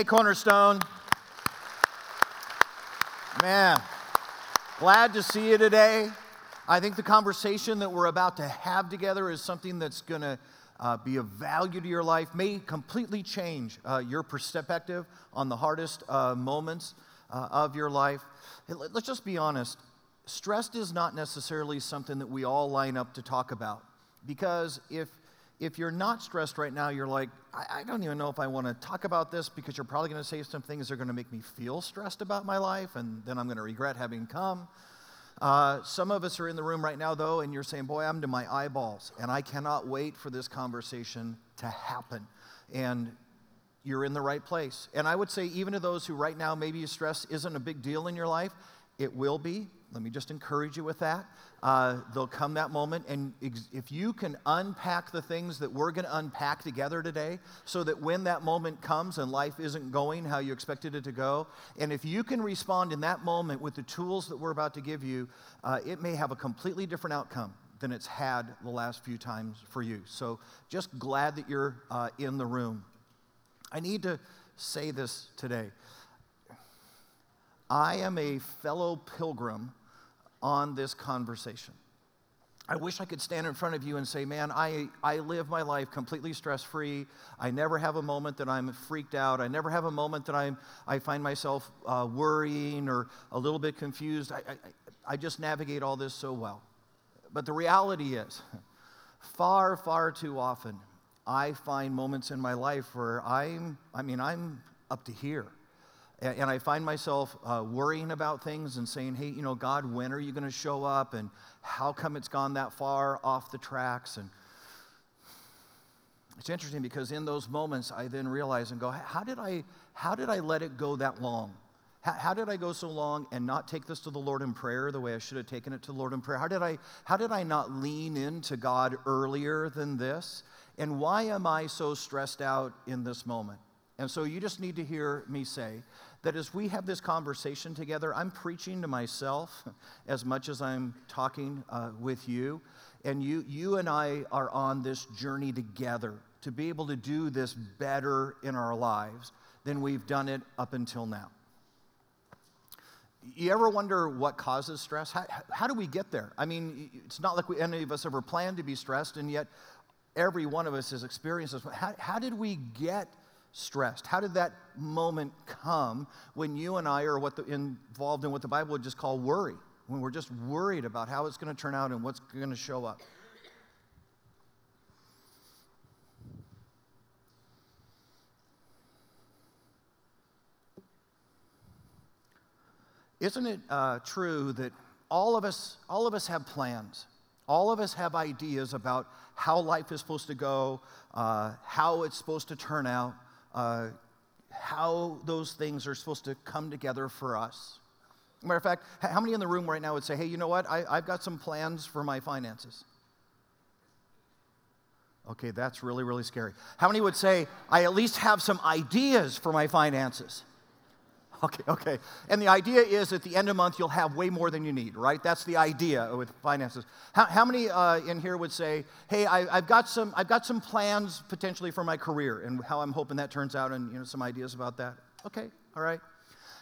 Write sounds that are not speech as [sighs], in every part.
Hey, Cornerstone. Man, glad to see you today. I think the conversation that we're about to have together is something that's going to uh, be of value to your life, may completely change uh, your perspective on the hardest uh, moments uh, of your life. Let's just be honest. Stress is not necessarily something that we all line up to talk about. Because if if you're not stressed right now, you're like, I, I don't even know if I want to talk about this because you're probably going to say some things that are going to make me feel stressed about my life, and then I'm going to regret having come. Uh, some of us are in the room right now, though, and you're saying, Boy, I'm to my eyeballs, and I cannot wait for this conversation to happen. And you're in the right place. And I would say, even to those who right now maybe stress isn't a big deal in your life, it will be. Let me just encourage you with that. Uh, there'll come that moment, and ex- if you can unpack the things that we're going to unpack together today, so that when that moment comes and life isn't going how you expected it to go, and if you can respond in that moment with the tools that we're about to give you, uh, it may have a completely different outcome than it's had the last few times for you. So just glad that you're uh, in the room. I need to say this today. I am a fellow pilgrim on this conversation. I wish I could stand in front of you and say, man, I, I live my life completely stress free. I never have a moment that I'm freaked out. I never have a moment that I'm, I find myself uh, worrying or a little bit confused. I, I, I just navigate all this so well. But the reality is, far, far too often, I find moments in my life where I'm, I mean, I'm up to here. And, I find myself uh, worrying about things and saying, hey, you know, God, when are you going to show up? And how come it's gone that far off the tracks? And it's interesting because in those moments, I then realize and go, how did I, how did I let it go that long? How, how, did I go so long and not take this to the Lord in prayer the way I should have taken it to the Lord in prayer? How did I, how did I not lean into God earlier than this? And why am I so stressed out in this moment? And so you just need to hear me say that as we have this conversation together, I'm preaching to myself as much as I'm talking uh, with you. And you, you and I are on this journey together to be able to do this better in our lives than we've done it up until now. You ever wonder what causes stress? How, how do we get there? I mean, it's not like we, any of us ever planned to be stressed, and yet every one of us has experienced this. How, how did we get stressed? How did that moment come when you and I are what the, involved in what the Bible would just call worry? When we're just worried about how it's going to turn out and what's going to show up. Isn't it uh, true that all of us, all of us have plans? All of us have ideas about how life is supposed to go, uh, how it's supposed to turn out uh, how those things are supposed to come together for us. Matter of fact, how many in the room right now would say, hey, you know what? I, I've got some plans for my finances? Okay, that's really, really scary. How many would say, I at least have some ideas for my finances? [laughs] Okay, okay. And the idea is at the end of the month, you'll have way more than you need, right? That's the idea with finances. How, how many uh, in here would say, hey, I, have got some, I've got some plans potentially for my career and how I'm hoping that turns out and you know, some ideas about that? Okay, all right.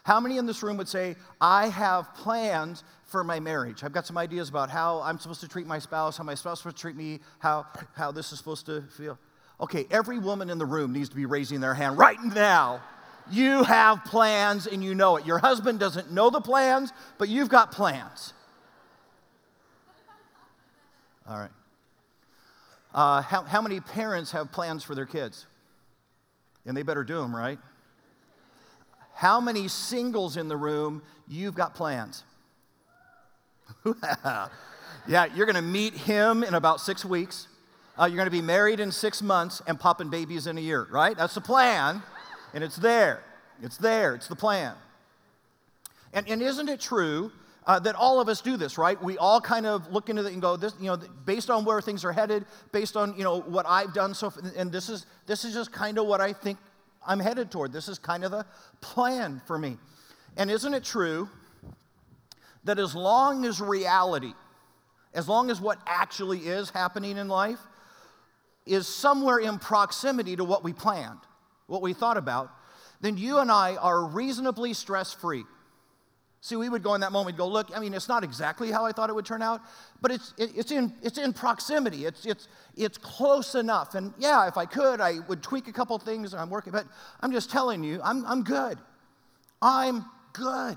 How many in this room would say, I have plans for my marriage? I've got some ideas about how I'm supposed to treat my spouse, how my spouse is supposed to treat me, how, how this is supposed to feel. Okay, every woman in the room needs to be raising their hand right now you have plans and you know it. Your husband doesn't know the plans, but you've got plans. All right. Uh, how, how many parents have plans for their kids? And they better do them, right? How many singles in the room, you've got plans? [laughs] yeah, you're to meet him in about six weeks. Uh, you're to be married in six months and popping babies in a year, right? That's the plan and it's there. It's there. It's the plan. And, and isn't it true uh, that all of us do this, right? We all kind of look into it and go, this, you know, based on where things are headed, based on, you know, what I've done so, far, and this is, this is just kind of what I think I'm headed toward. This is kind of the plan for me. And isn't it true that as long as reality, as long as what actually is happening in life is somewhere in proximity to what we planned, what we thought about, then you and I are reasonably stress free. See, we would go in that moment go, look, I mean, it's not exactly how I thought it would turn out, but it's, it, it's, in, it's in proximity. It's, it's, it's close enough. And yeah, if I could, I would tweak a couple things I'm working, but I'm just telling you, I'm, I'm good. I'm good.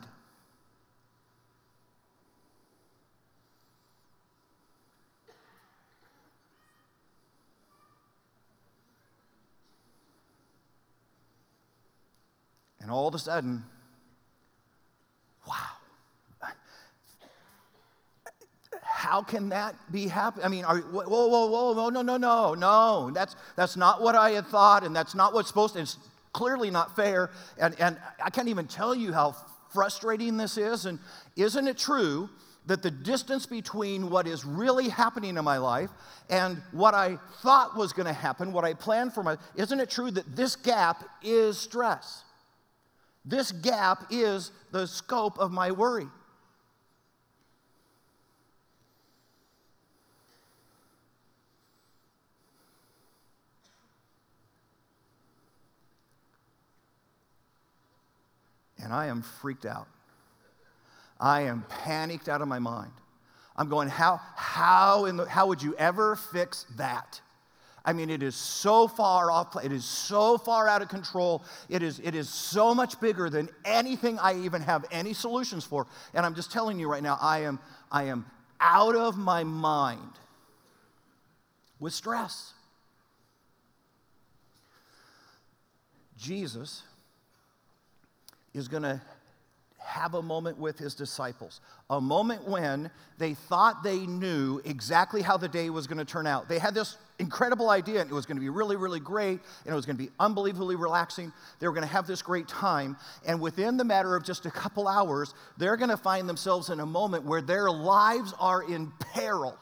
And all of a sudden, wow. How can that be happening? I mean, are, whoa, whoa, whoa, whoa, no, no, no, no. That's, that's not what I had thought, and that's not what's supposed to, it's clearly not fair. And, and I can't even tell you how frustrating this is. And isn't it true that the distance between what is really happening in my life and what I thought was going to happen, what I planned for my, isn't it true that this gap is stress? This gap is the scope of my worry. And I am freaked out. I am panicked out of my mind. I'm going, how, how, in the, how would you ever fix that? I mean, it is so far off, it is so far out of control. It is, it is so much bigger than anything I even have any solutions for. And I'm just telling you right now, I am, I am out of my mind with stress. Jesus is going to have a moment with his disciples, a moment when they thought they knew exactly how the day was going to turn out. They had this incredible idea, and it was going to be really, really great, and it was going to be unbelievably relaxing. They were going to have this great time, and within the matter of just a couple hours, they're going to find themselves in a moment where their lives are in peril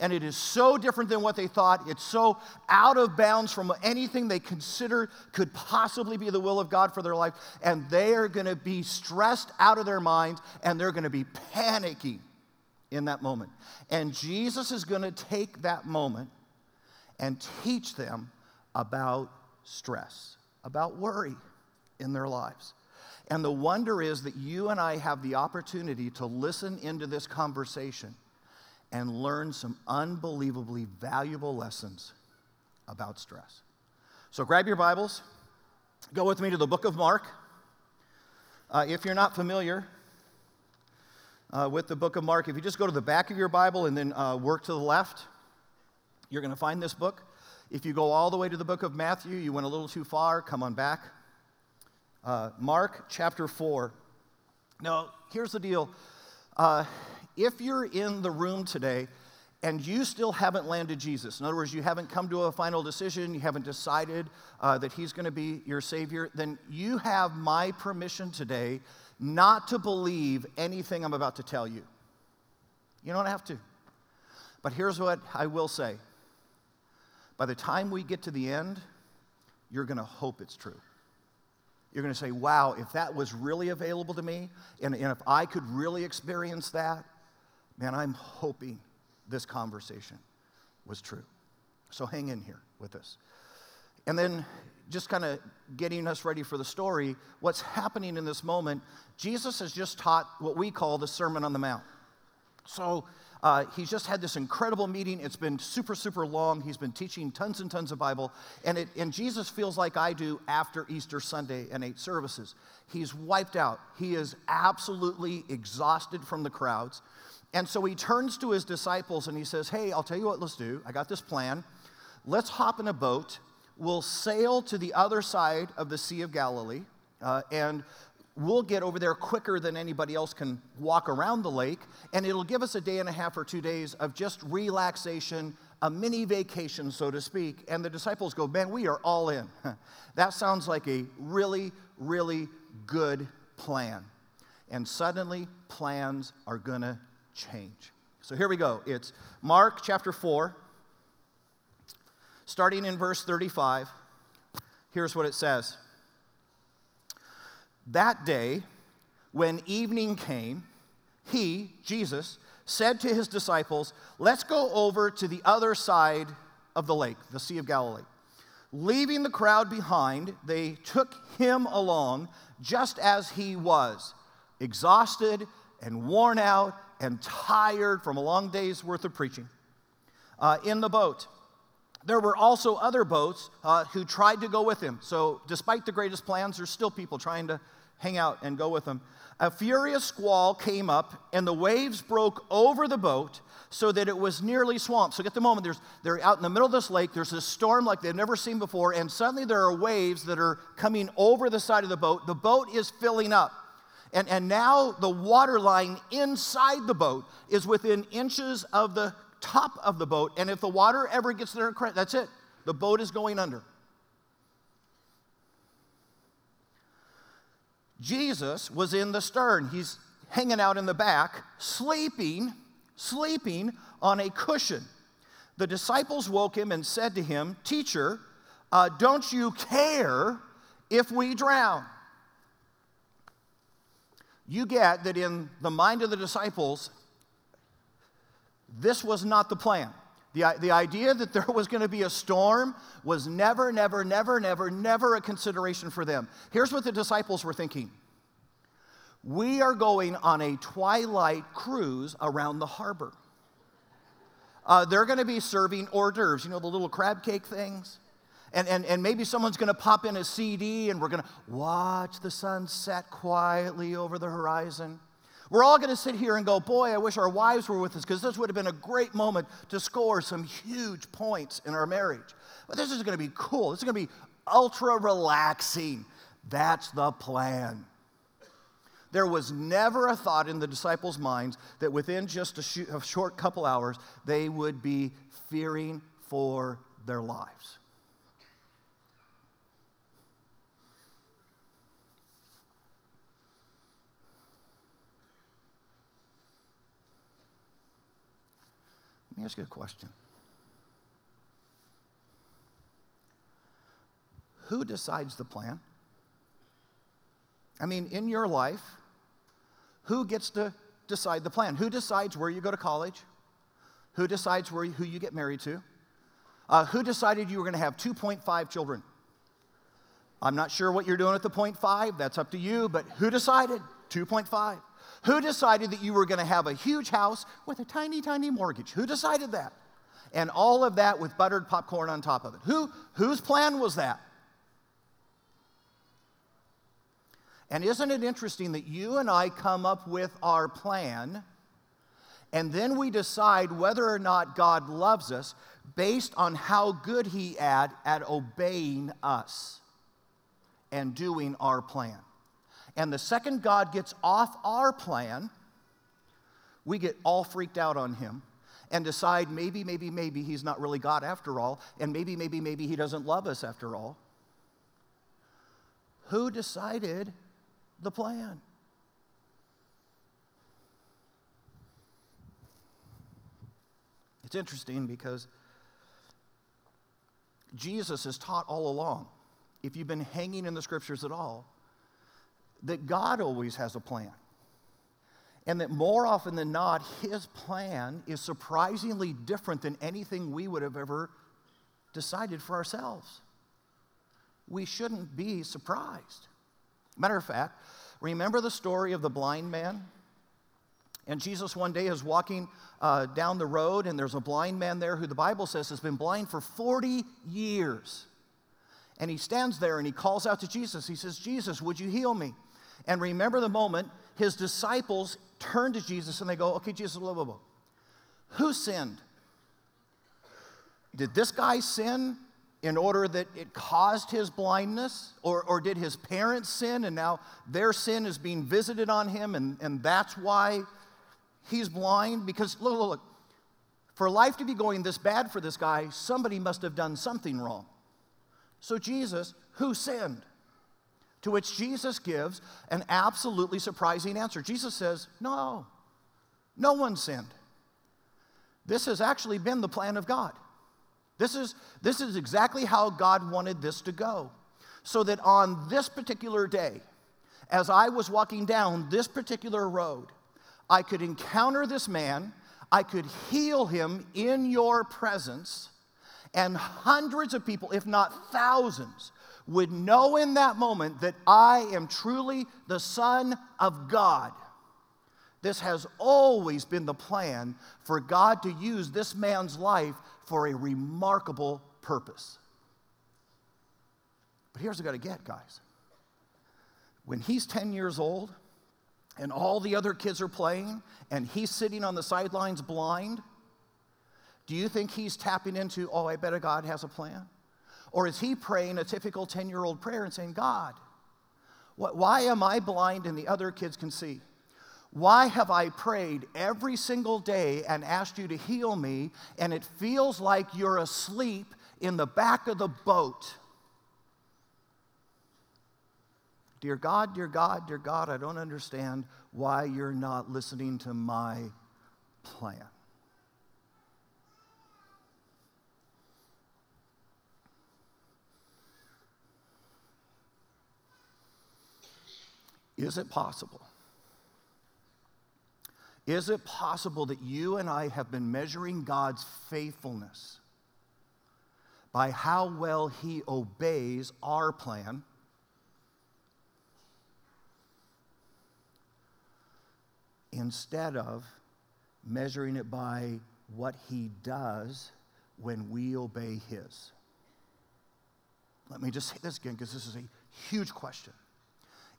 and it is so different than what they thought. It's so out of bounds from anything they consider could possibly be the will of God for their life. And they are going to be stressed out of their minds and they're going to be panicking in that moment. And Jesus is going to take that moment and teach them about stress, about worry in their lives. And the wonder is that you and I have the opportunity to listen into this conversation and learn some unbelievably valuable lessons about stress. So grab your Bibles, go with me to the book of Mark. Uh, if you're not familiar uh, with the book of Mark, if you just go to the back of your Bible and then uh, work to the left, you're going to find this book. If you go all the way to the book of Matthew, you went a little too far, come on back. Uh, Mark chapter 4. Now, here's the deal. Uh, if you're in the room today and you still haven't landed Jesus, in other words, you haven't come to a final decision, you haven't decided uh, that He's going to be your Savior, then you have my permission today not to believe anything I'm about to tell you. You don't have to. But here's what I will say by the time we get to the end, you're going to hope it's true. You're going to say, wow, if that was really available to me, and, and if I could really experience that, man, I'm hoping this conversation was true. So hang in here with us. And then, just kind of getting us ready for the story, what's happening in this moment, Jesus has just taught what we call the Sermon on the Mount. So, uh, he's just had this incredible meeting. It's been super, super long. He's been teaching tons and tons of Bible. And, it, and Jesus feels like I do after Easter Sunday and eight services. He's wiped out. He is absolutely exhausted from the crowds. And so he turns to his disciples and he says, Hey, I'll tell you what, let's do. I got this plan. Let's hop in a boat. We'll sail to the other side of the Sea of Galilee, uh, and we'll get over there quicker than anybody else can walk around the lake. And it'll give us a day and a half or two days of just relaxation, a mini vacation, so to speak. And the disciples go, Man, we are all in. [laughs] that sounds like a really, really good plan. And suddenly, plans are going to change. So here we go. It's Mark chapter 4, starting in verse 35. Here's what it says That day, when evening came, he, Jesus, said to his disciples, Let's go over to the other side of the lake, the Sea of Galilee. Leaving the crowd behind, they took him along just as he was, exhausted and worn out and tired from a long day's worth of preaching, uh, in the boat. There were also other boats uh, who tried to go with him. So, despite the greatest plans, there's still people trying to hang out and go with them. A furious squall came up, and the waves broke over the boat so that it was nearly swamped. So, get the moment, there's, they're out in the middle of this lake, there's a storm like they've never seen before, and suddenly there are waves that are coming over the side of the boat. The boat is filling up. And, and now the water line inside the boat is within inches of the top of the boat. And if the water ever gets there, that's it. The boat is going under. Jesus was in the stern. He's hanging out in the back, sleeping, sleeping on a cushion. The disciples woke him and said to him, Teacher, uh, don't you care if we drown? You get that in the mind of the disciples, this was not the plan. The, the idea that there [laughs] was going to be a storm was never, never, never, never, never a consideration for them. Here's what the disciples were thinking We are going on a twilight cruise around the harbor. Uh, they're going to be serving hors d'oeuvres, you know, the little crab cake things. And, and, and maybe someone's going to pop in a CD and we're going to watch the sun set quietly over the horizon. We're all going to sit here and go, Boy, I wish our wives were with us because this would have been a great moment to score some huge points in our marriage. But this is going to be cool. This is going to be ultra relaxing. That's the plan. There was never a thought in the disciples' minds that within just a, sh- a short couple hours, they would be fearing for their lives. Let me ask you a question. Who decides the plan? I mean, in your life, who gets to decide the plan? Who decides where you go to college? Who decides where, who you get married to? Uh, who decided you were going to have 2.5 children? I'm not sure what you're doing at the 0.5. That's up to you, but who decided 2.5? Who decided that you were going to have a huge house with a tiny, tiny mortgage? Who decided that? And all of that with buttered popcorn on top of it. Who, whose plan was that? And isn't it interesting that you and I come up with our plan and then we decide whether or not God loves us based on how good He at at obeying us and doing our plan. And the second God gets off our plan, we get all freaked out on him and decide maybe, maybe, maybe he's not really God after all, and maybe, maybe, maybe he doesn't love us after all. Who decided the plan? It's interesting because Jesus has taught all along. If you've been hanging in the scriptures at all, that God always has a plan. And that more often than not, his plan is surprisingly different than anything we would have ever decided for ourselves. We shouldn't be surprised. Matter of fact, remember the story of the blind man? And Jesus one day is walking uh, down the road, and there's a blind man there who the Bible says has been blind for 40 years. And he stands there and he calls out to Jesus. He says, Jesus, would you heal me? And remember the moment his disciples turn to Jesus and they go, Okay, Jesus, blah, blah, blah. Who sinned? Did this guy sin in order that it caused his blindness? Or, or did his parents sin and now their sin is being visited on him and, and that's why he's blind? Because look, look, look. For life to be going this bad for this guy, somebody must have done something wrong. So, Jesus, who sinned? To which Jesus gives an absolutely surprising answer. Jesus says, No, no one sinned. This has actually been the plan of God. This is, this is exactly how God wanted this to go. So that on this particular day, as I was walking down this particular road, I could encounter this man, I could heal him in your presence, And hundreds of people, if not thousands, would know in that moment that I am truly the Son of God. This has always been the plan for God to use this man's life for a remarkable purpose. But here's what I got to get, guys. When he's 10 years old and all the other kids are playing and he's sitting on the sidelines blind, do you think he's tapping into, oh, I bet God has a plan? Or is he praying a typical 10 year old prayer and saying, God, why am I blind and the other kids can see? Why have I prayed every single day and asked you to heal me, and it feels like you're asleep in the back of the boat? Dear God, dear God, dear God, I don't understand why you're not listening to my plan. Is it possible? Is it possible that you and I have been measuring God's faithfulness by how well He obeys our plan? Instead of measuring it by what He does when we obey His. Let me just say this again because this is a huge question.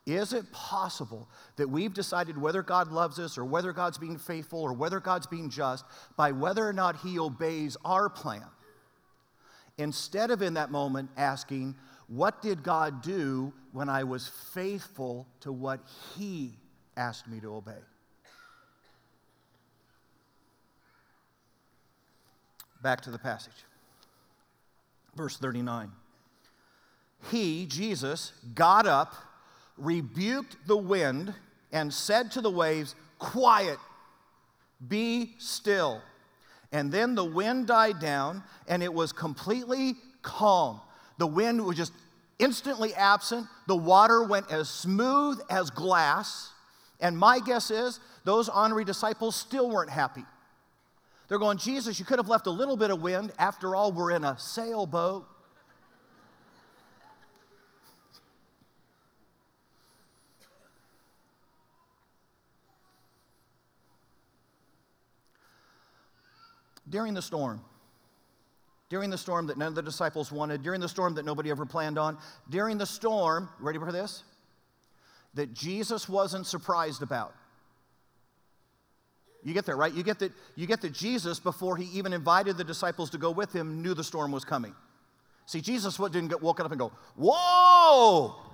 Is it possible that we've decided whether God loves us or whether God's being faithful or whether God's being just by whether or not He obeys our plan? Instead of in that moment asking, What did God do when I was faithful to what He asked me to obey? Back to the passage. Verse 39. He, Jesus, got up rebuked the wind and said to the waves, Quiet, be still. And then the wind died down and it was completely calm. The wind was just instantly absent. The water went as smooth as glass. And my guess is those honorary disciples still weren't happy. They're going, Jesus, you could have left a little bit of wind. After all, we're in a sailboat. During the storm, during the storm that none of the disciples wanted, during the storm that nobody ever planned on, during the storm, ready for this? That Jesus wasn't surprised about. You get there, right? You get that, you get that Jesus, before he even invited the disciples to go with him, knew the storm was coming. See, Jesus didn't get woken up and go, Whoa!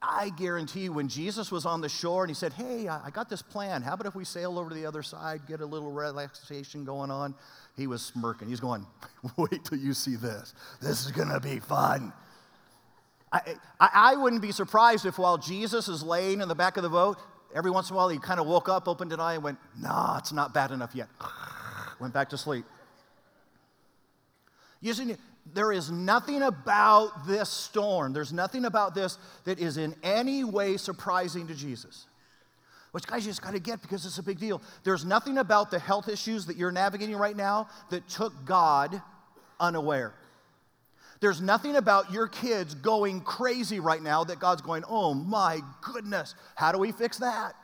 I guarantee you, when Jesus was on the shore and he said, Hey, I got this plan. How about if we sail over to the other side, get a little relaxation going on? He was smirking. He's going, [laughs] Wait till you see this. This is going to be fun. I, I, I, wouldn't be surprised if while Jesus is laying in the back of the boat, every once in a while he kind of woke up, opened an eye, and went, Nah, it's not bad enough yet. [laughs] went back to sleep. You see, there is nothing about this storm, there's nothing about this that is in any way surprising to Jesus. Which, guys, you just got to get because it's a big deal. There's nothing about the health issues that you're navigating right now that took God unaware. There's nothing about your kids going crazy right now that God's going, oh my goodness, how do we fix that?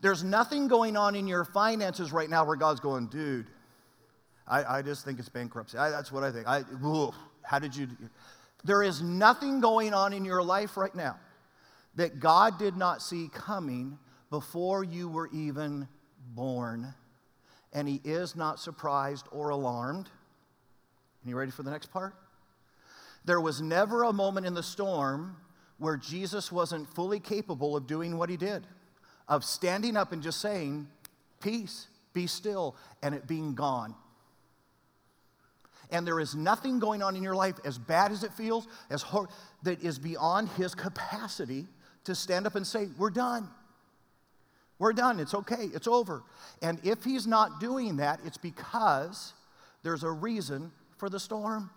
There's nothing going on in your finances right now where God's going, dude, I, I just think it's bankruptcy. I, that's what I think. I, how did you? There is nothing going on in your life right now that God did not see coming before you were even born. And He is not surprised or alarmed. And you ready for the next part? There was never a moment in the storm where Jesus wasn't fully capable of doing what He did, of standing up and just saying, Peace, be still, and it being gone and there is nothing going on in your life as bad as it feels, as hor- that is beyond his capacity to stand up and say, We're done. We're done. It's okay. It's over. And if he's not doing that, it's because there's a reason for the storm.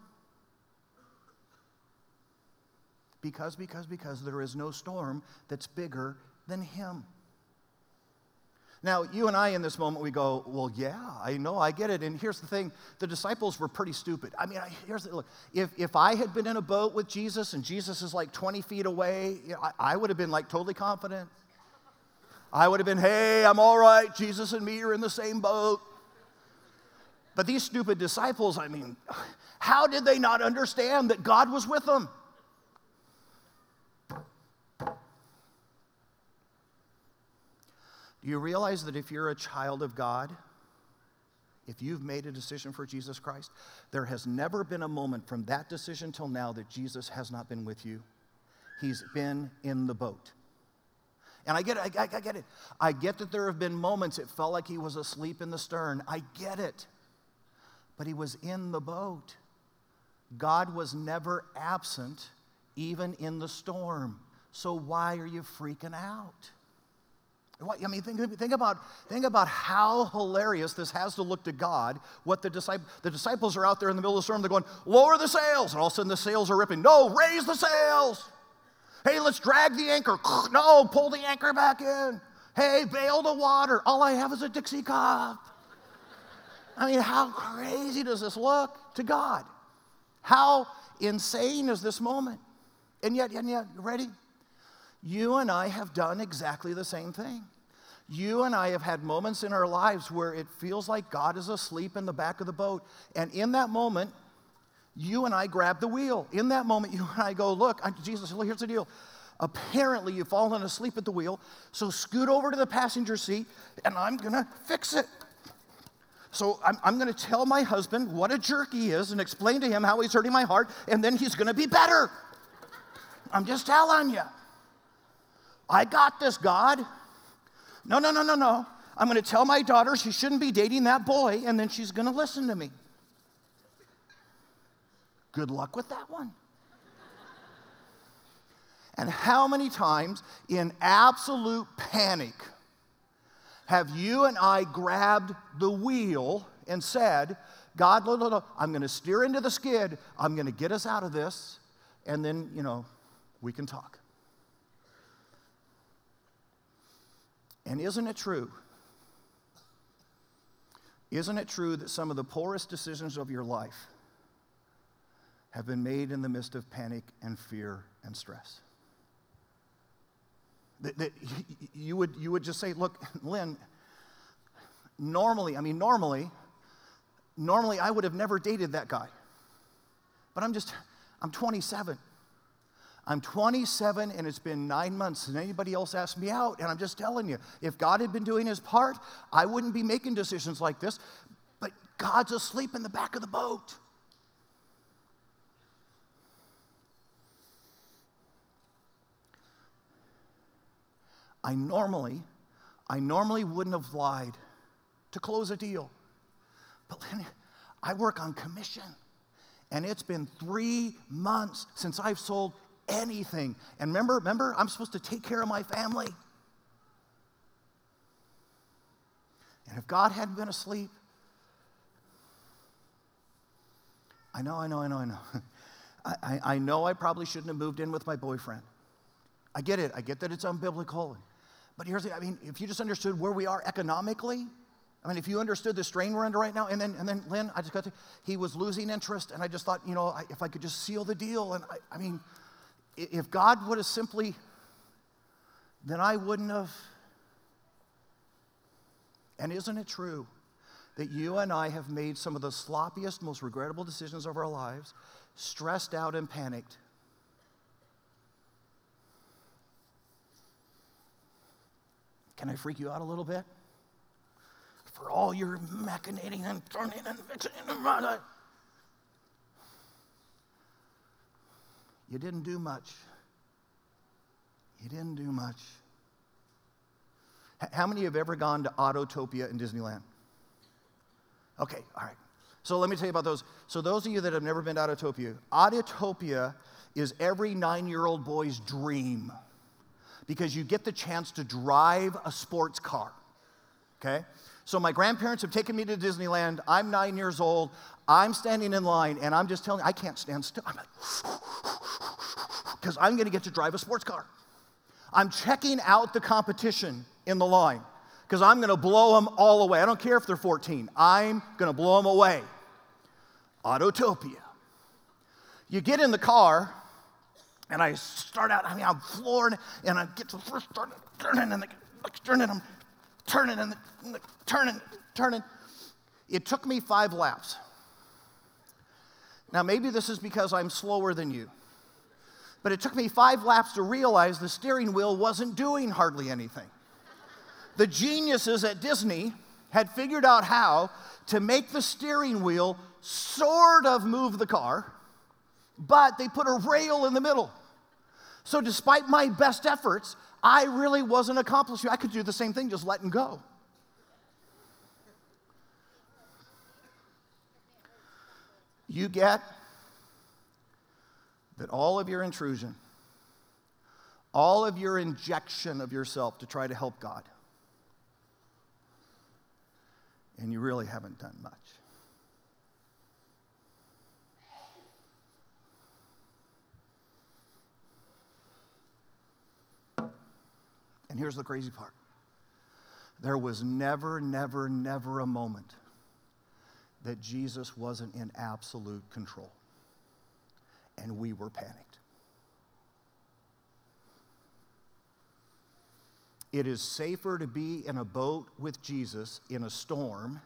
Because, because, because there is no storm that's bigger than him. Now, you and I in this moment, we go, well, yeah, I know, I get it. And here's the thing the disciples were pretty stupid. I mean, here's the look. If, if I had been in a boat with Jesus and Jesus is like 20 feet away, you know, I, I would have been like totally confident. I would have been, hey, I'm all right. Jesus and me are in the same boat. But these stupid disciples, I mean, how did they not understand that God was with them? Do you realize that if you're a child of God, if you've made a decision for Jesus Christ, there has never been a moment from that decision till now that Jesus has not been with you. He's been in the boat. And I get it, I, I, get it. I get that there have been moments it felt like he was asleep in the stern. I get it. But he was in the boat. God was never absent, even in the storm. So why are you freaking out? I mean, think, think, about, think about how hilarious this has to look to God. What the, disciples, the disciples are out there in the middle of the storm, they're going, lower the sails. And all of a sudden the sails are ripping. No, raise the sails. Hey, let's drag the anchor. [laughs] No, pull the anchor back in. Hey, bail the water. All I have is a Dixie cup. I mean, how crazy does this look to God? How insane is this moment? And yet, and yet, ready? You and I have done exactly the same thing. You and I have had moments in our lives where it feels like God is asleep in the back of the boat. And in that moment, you and I grab the wheel. In that moment, [laughs] you and I go, Look, Jesus, here's the deal. Apparently, you've fallen asleep at the wheel, so scoot over to the passenger seat and I'm gonna fix it. So I'm, I'm gonna tell my husband what a jerk he is and explain to him how he's hurting my heart, and then he's gonna be better. I'm just telling you. I got this, God. No, no, no, no, no. I'm going to tell my daughter she shouldn't be dating that boy, and then she's going to listen to me. Good luck with that one. and how many times, in absolute panic, have you and I grabbed the wheel and said, God, no, no, no, I'm going to steer into the skid. I'm going to get us out of this, and then, you know, we can talk. And isn't it true? Isn't it true that some of the poorest decisions of your life have been made in the midst of panic and fear and stress? That, that you, would, you would just say, look, Lynn, normally, I mean, normally, normally I would have never dated that guy. But I'm just, I'm 27. I'm 27 and it's been nine months and anybody else asked me out. And I'm just telling you, if God had been doing his part, I wouldn't be making decisions like this. But God's asleep in the back of the boat. I normally, I normally wouldn't have lied to close a deal. But I work on commission. And it's been three months since I've sold anything. And remember, remember, I'm supposed to take care of my family. And if God hadn't been asleep, I know, I know, I know, I know. [laughs] I, I know I probably shouldn't have moved in with my boyfriend. I get it. I get that it's unbiblical. But here's the, I mean, if you just understood where we are economically, I mean, if you understood the strain we're under right now, and then, and then Lynn, I just got to, he was losing interest, and I just thought, you know, I, if I could just seal the deal, and I, I mean, if God would have simply, then I wouldn't have. And isn't it true that you and I have made some of the sloppiest, most regrettable decisions of our lives, stressed out and panicked? Can I freak you out a little bit? For all your machinating and turning and fixing and You didn't do much. You didn't do much. How many of you have ever gone to Autotopia in Disneyland? Okay, all right. So let me tell you about those. So, those of you that have never been to Autotopia, Autotopia is every nine year old boy's dream because you get the chance to drive a sports car. Okay? So, my grandparents have taken me to Disneyland. I'm nine years old. I'm standing in line and I'm just telling you, I can't stand still. I'm like, [sighs] because I'm going to get to drive a sports car. I'm checking out the competition in the line because I'm going to blow them all away. I don't care if they're 14, I'm going to blow them away. Autotopia. You get in the car, and I start out, I mean, I'm floored, and I get to the first turning, and the, turning, I'm turning, and turning, turning. It took me five laps. Now, maybe this is because I'm slower than you, but it took me five laps to realize the steering wheel wasn't doing hardly anything. The geniuses at Disney had figured out how to make the steering wheel sort of move the car, but they put a rail in the middle. So, despite my best efforts, I really wasn't accomplishing. I could do the same thing, just letting go. You get that all of your intrusion, all of your injection of yourself to try to help God, and you really haven't done much. And here's the crazy part there was never, never, never a moment that Jesus wasn't in absolute control. And we were panicked. It is safer to be in a boat with Jesus in a storm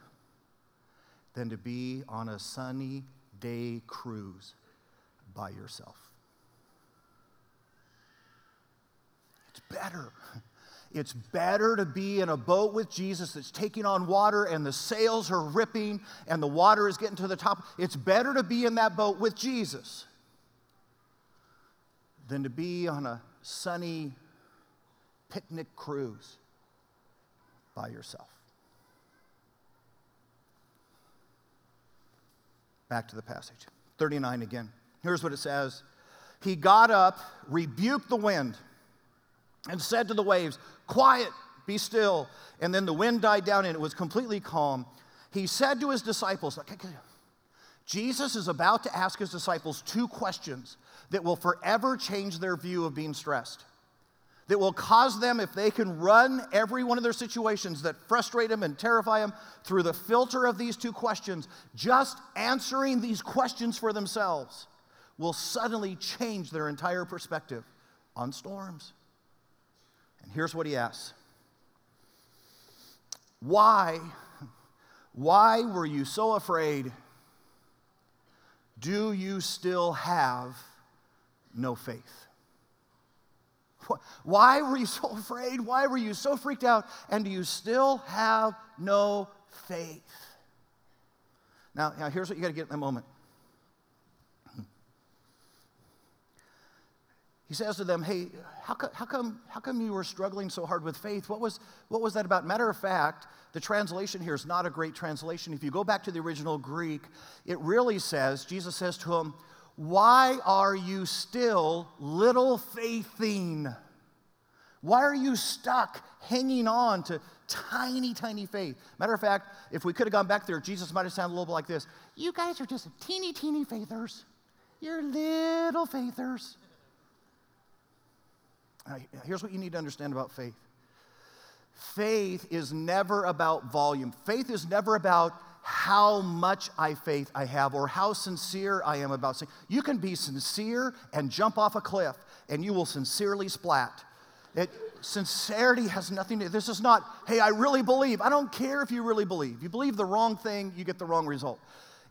than to be on a sunny day cruise by yourself. It's better. It's better to be in a boat with Jesus that's taking on water and the sails are ripping and the water is getting to the top. It's better to be in that boat with Jesus than to be on a sunny picnic cruise by yourself. Back to the passage. 39 again. Here's what it says He got up, rebuked the wind, and said to the waves, Quiet, be still. And then the wind died down and it was completely calm. He said to his disciples, Jesus is about to ask his disciples two questions that will forever change their view of being stressed. That will cause them, if they can run every one of their situations that frustrate them and terrify them through the filter of these two questions, just answering these questions for themselves will suddenly change their entire perspective on storms. And here's what he asks Why, why were you so afraid? Do you still have no faith? Why were you [laughs] so afraid? Why were you so freaked out? And do you still have no faith? Now, now here's what you got to get in a moment. He says to them, Hey, how, co- how, come, how come you were struggling so hard with faith? What was, what was that about? Matter of fact, the translation here is not a great translation. If you go back to the original Greek, it really says, Jesus says to him, Why are you still little faithing? Why are you stuck hanging on to tiny, tiny faith? Matter of fact, if we could have gone back there, Jesus might have sounded a little bit like this You guys are just teeny, teeny faithers. You're little faithers. Here's what you need to understand about faith. Faith is never about volume, faith is never about how much I faith I have or how sincere I am about saying. You can be sincere and jump off a cliff and you will sincerely splat. It, sincerity has nothing to do this is not hey i really believe. I don't care if you really believe. You believe the wrong thing you get the wrong result.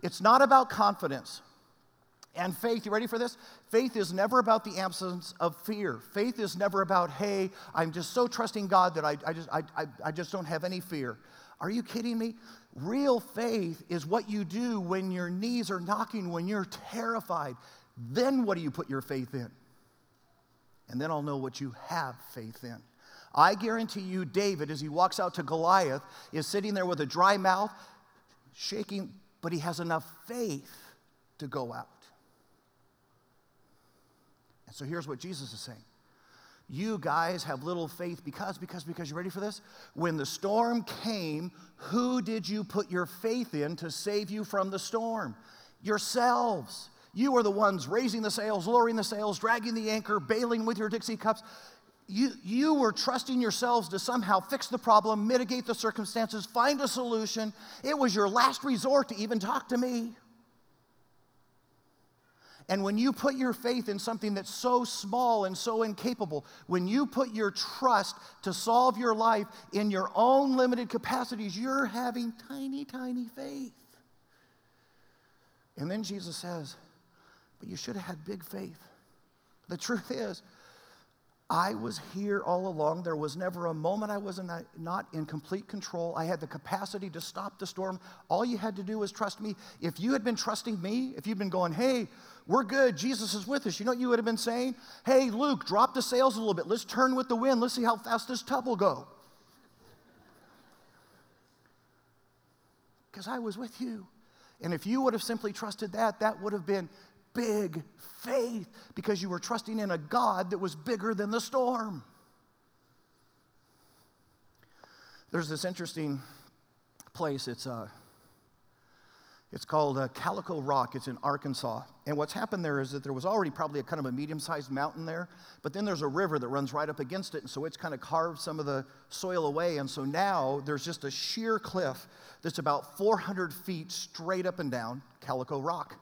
It's not about confidence and faith, you ready for this? Faith is never about the absence of fear. Faith is never about, hey, I'm just so trusting God that I, I, just, I, I, I just don't have any fear. Are you kidding me? Real faith is what you do when your knees are knocking, when you're terrified. Then what do you put your faith in? And then I'll know what you have faith in. I guarantee you, David, as he walks out to Goliath, is sitting there with a dry mouth, shaking, but he has enough faith to go out. And so here's what Jesus is saying. You guys have little faith because, because, because, you ready for this? When the storm came, who did you put your faith in to save you from the storm? Yourselves. You are the ones raising the sails, lowering the sails, dragging the anchor, bailing with your Dixie cups. you, you were trusting yourselves to somehow fix the problem, mitigate the circumstances, find a solution. It was your last resort to even talk to me. And when you put your faith in something that's so small and so incapable, when you put your trust to solve your life in your own limited capacities, you're having tiny, tiny faith. And then Jesus says, But you should have had big faith. The truth is, I was here all along. There was never a moment I was not in complete control. I had the capacity to stop the storm. All you had to do was trust me. If you had been trusting me, if you'd been going, hey, we're good, Jesus is with us, you know what you would have been saying? Hey, Luke, drop the sails a little bit. Let's turn with the wind. Let's see how fast this tub will go. Because I was with you. And if you would have simply trusted that, that would have been big faith because you were trusting in a God that was bigger than the storm. There's this interesting place. It's, uh, it's called uh, Calico Rock. It's in Arkansas. And what's happened there is that there was already probably a kind of a medium sized mountain there, but then there's a river that runs right up against it. And so it's kind of carved some of the soil away. And so now there's just a sheer cliff that's about 400 feet straight up and down Calico Rock.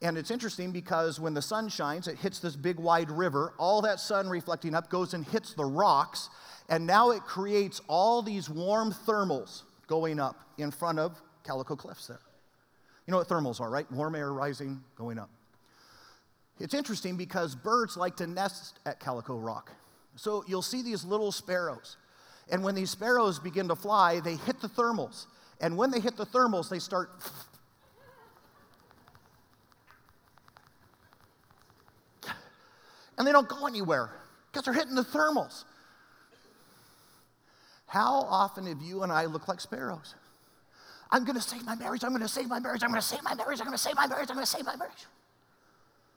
And it's interesting because when the sun shines, it hits this big wide river. All that sun reflecting up goes and hits the rocks. And now it creates all these warm thermals going up in front of Calico Cliffs there. You know what thermals are, right? Warm air rising, going up. It's interesting because birds like to nest at Calico Rock. So you'll see these little sparrows. And when these sparrows begin to fly, they hit the thermals. And when they hit the thermals, they start [laughs] and they don't go anywhere because they're hitting the thermals. How often have you and I looked like sparrows? I'm going to save my marriage. I'm going to save my marriage. I'm going to save my marriage. I'm going to save my marriage. I'm going to save my marriage.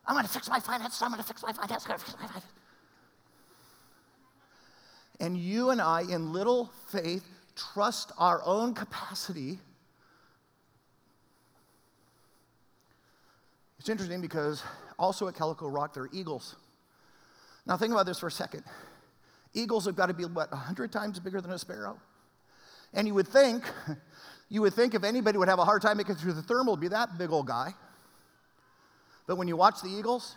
I'm going to fix my finances. I'm going to fix my finances. I'm going to fix my finances. And you and I, in little faith, trust our own capacity. It's interesting because also at Calico Rock, there are eagles. Now, think about this for a second. Eagles have got to be, what, 100 times bigger than a sparrow? And you would think, you would think if anybody would have a hard time making through the thermal, it'd be that big old guy. But when you watch the eagles,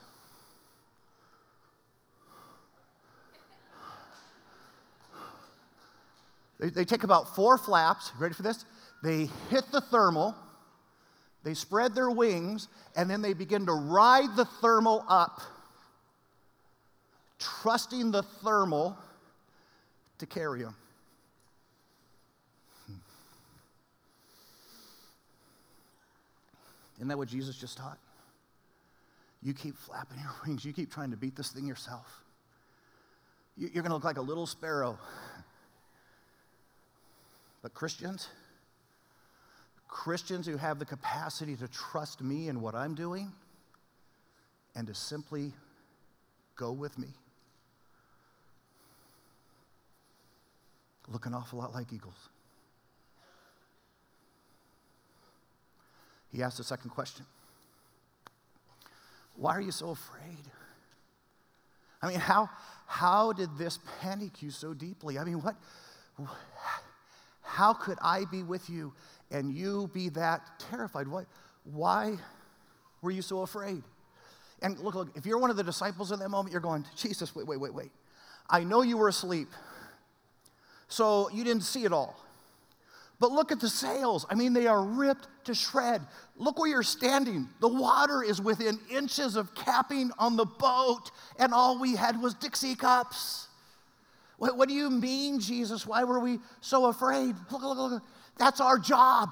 they, they take about four flaps. Ready for this? They hit the thermal, they spread their wings, and then they begin to ride the thermal up trusting the thermal to carry them. Isn't that what Jesus just taught? You keep flapping your [laughs] wings, you keep trying to beat this thing yourself. You're going to look like a little sparrow. But Christians, Christians who have the capacity to trust me in what I'm doing and to simply go with me. look an awful lot like eagles. He asked the second question Why are you so afraid? I mean, how, how did this panic you so deeply? I mean, what, how could I be with you and you be that terrified? What, why were you so afraid? And look, look, if you're one of the disciples in that moment, you're going, Jesus, wait, wait, wait, wait. I know you were asleep so you didn't see it all. But look at the sails. I mean, they are ripped to shred. Look where you're standing. The water is within inches of capping on the boat, and all we had was Dixie cups. What, what do you mean, Jesus? Why were we so afraid? Look, look, look. That's our job.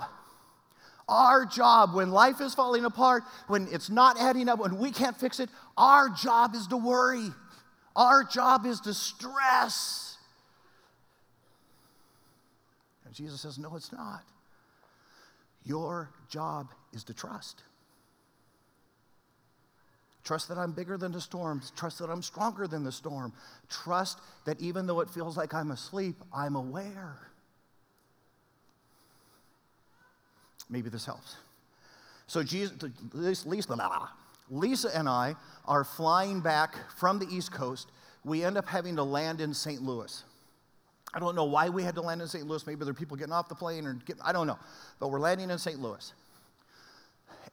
Our job, when life is falling apart, when it's not adding up, when we can't fix it, our job is to worry. Our job is to stress. Jesus says, No, it's not. Your job is to trust. Trust that I'm bigger than the storm. Trust that I'm stronger than the storm. Trust that even though it feels like I'm asleep, I'm aware. Maybe this helps. So Jesus, Lisa, Lisa and I are flying back from the East Coast we end up having to land in St. Louis. I don't know why we had to land in St. Louis. Maybe there are people getting off the plane or getting, I don't know. But we're landing in St. Louis.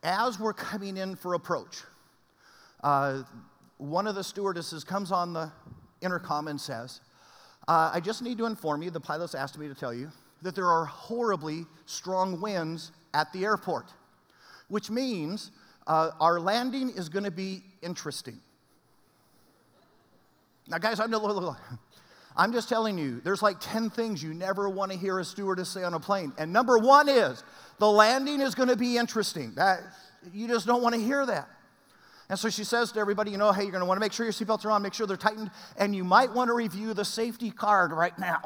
As we're coming in for approach, uh, one of the stewardesses comes on the intercom and says, uh, I just need to inform you, the pilot's asked me to tell you, that there are horribly strong winds at the airport, which means uh, our landing is going to be interesting. Now, guys, I'm, I'm just telling you, there's like 10 things you never want to hear a stewardess say on a plane. And number one is the landing is going to be interesting. That, you just don't want to hear that. And so she says to everybody, you know, hey, you're going to want to make sure your seatbelts are on, make sure they're tightened, and you might want to review the safety card right now.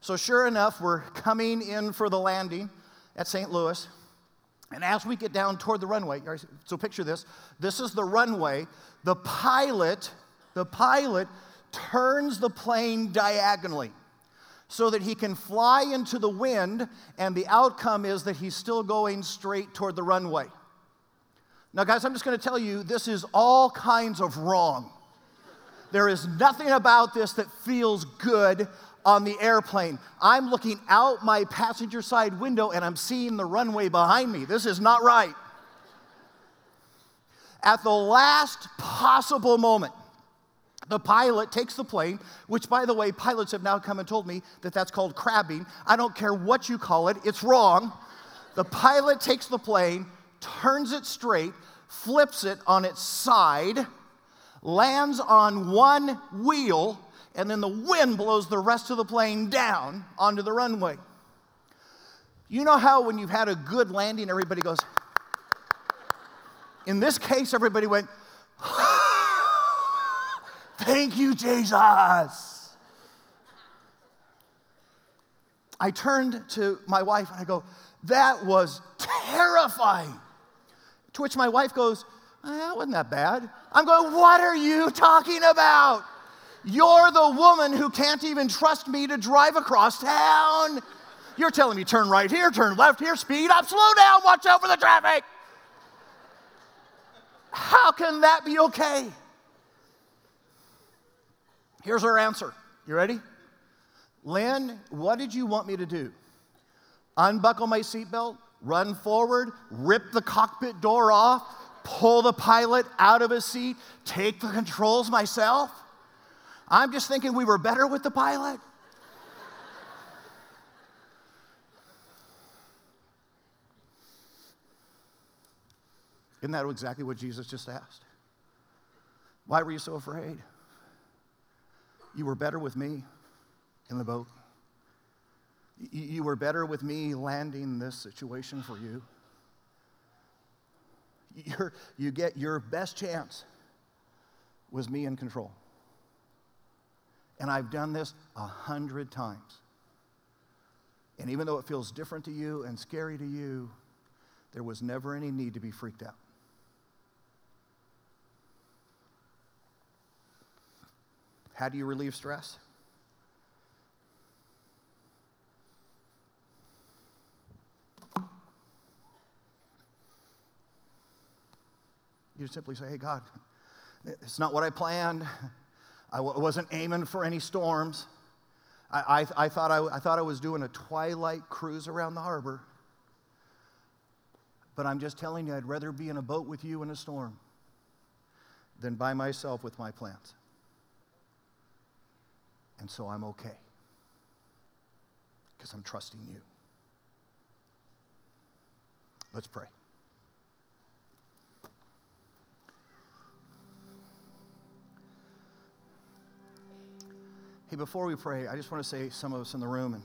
So, sure enough, we're coming in for the landing at St. Louis. And as we get down toward the runway, so picture this this is the runway. The pilot, the pilot turns the plane diagonally so that he can fly into the wind, and the outcome is that he's still going straight toward the runway. Now, guys, I'm just going to tell you this is all kinds of wrong. There is nothing about this that feels good on the airplane. I'm looking out my passenger side window and I'm seeing the runway behind me. This is not right. At the last possible moment, the pilot takes the plane, which, by the way, pilots have now come and told me that that's called crabbing. I don't care what you call it, it's wrong. The pilot takes the plane, turns it straight, flips it on its side, lands on one wheel, and then the wind blows the rest of the plane down onto the runway. You know how when you've had a good landing, everybody goes, in this case, everybody went, Thank you, Jesus. I turned to my wife and I go, That was terrifying. To which my wife goes, eh, That wasn't that bad. I'm going, What are you talking about? You're the woman who can't even trust me to drive across town. You're telling me turn right here, turn left here, speed up, slow down, watch out for the traffic. How can that be okay? Here's her answer. You ready? Lynn, what did you want me to do? Unbuckle my seatbelt, run forward, rip the cockpit door off, pull the pilot out of his seat, take the controls myself? I'm just thinking we were better with the pilot. Isn't that exactly what Jesus just asked? Why were you so afraid? You were better with me in the boat. You were better with me landing this situation for you. You're, you get your best chance was me in control. And I've done this a hundred times. And even though it feels different to you and scary to you, there was never any need to be freaked out. How do you relieve stress? You simply say, Hey, God, it's not what I planned. I wasn't aiming for any storms. I, I, I, thought I, I thought I was doing a twilight cruise around the harbor. But I'm just telling you, I'd rather be in a boat with you in a storm than by myself with my plans and so I'm okay because I'm trusting you. Let's pray. Hey, before we pray, I just want to say some of us in the room, and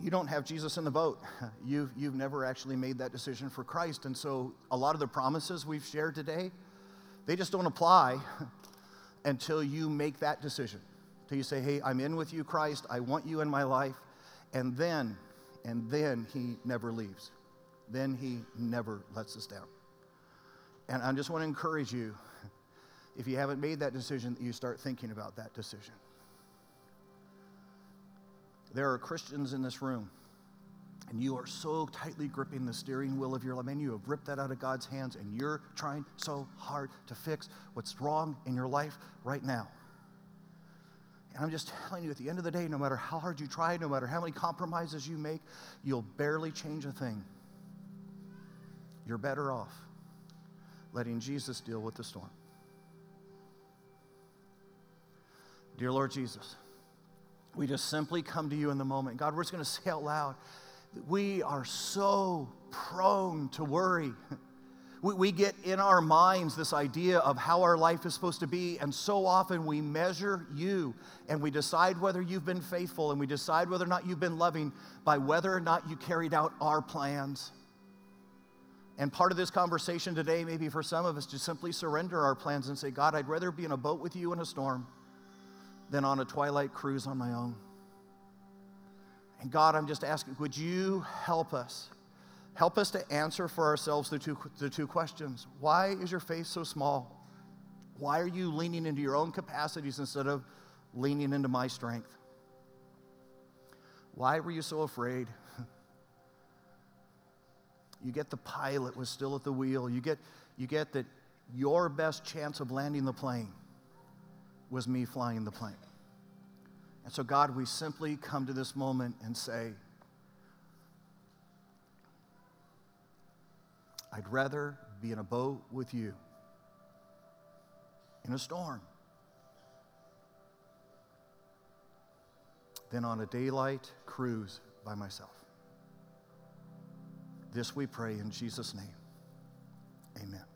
you don't have Jesus in the boat. [laughs] You've, you've never actually made that decision for Christ. And so a lot of the promises we've shared today, they just don't apply [laughs] until you make that decision till you say, Hey, I'm in with you, Christ. I want you in my life. And then, and then he never leaves. Then he never lets us down. And I just want to encourage you if you haven't made that decision, that you start thinking about that decision. There are Christians in this room and you are so tightly gripping the steering wheel of your life, and you have ripped that out of God's hands, and you're trying so hard to fix what's wrong in your life right now. And I'm just telling you, at the end of the day, no matter how hard you try, no matter how many compromises you make, you'll barely change a thing. You're better off letting Jesus deal with the storm. Dear Lord Jesus, we just simply come to you in the moment. God, we're just going to say out loud that we are so prone to worry. [laughs] We, we get in our minds this idea of how our life is supposed to be, and so often we measure you and we decide whether you've been faithful and we decide whether or not you've been loving by whether or not you carried out our plans. And part of this conversation today, maybe for some of us, to simply surrender our plans and say, God, I'd rather be in a boat with you in a storm than on a twilight cruise on my own. And God, I'm just asking, would you help us? Help us to answer for ourselves the two, the two questions. Why is your faith so small? Why are you leaning into your own capacities instead of leaning into my strength? Why were you so afraid? [laughs] You get the pilot was still at the wheel. You get, you get that your best chance of landing the plane was me flying the plane. And so, God, we simply come to this moment and say, I'd rather be in a boat with you in a storm than on a daylight cruise by myself. This we pray in Jesus' name. Amen.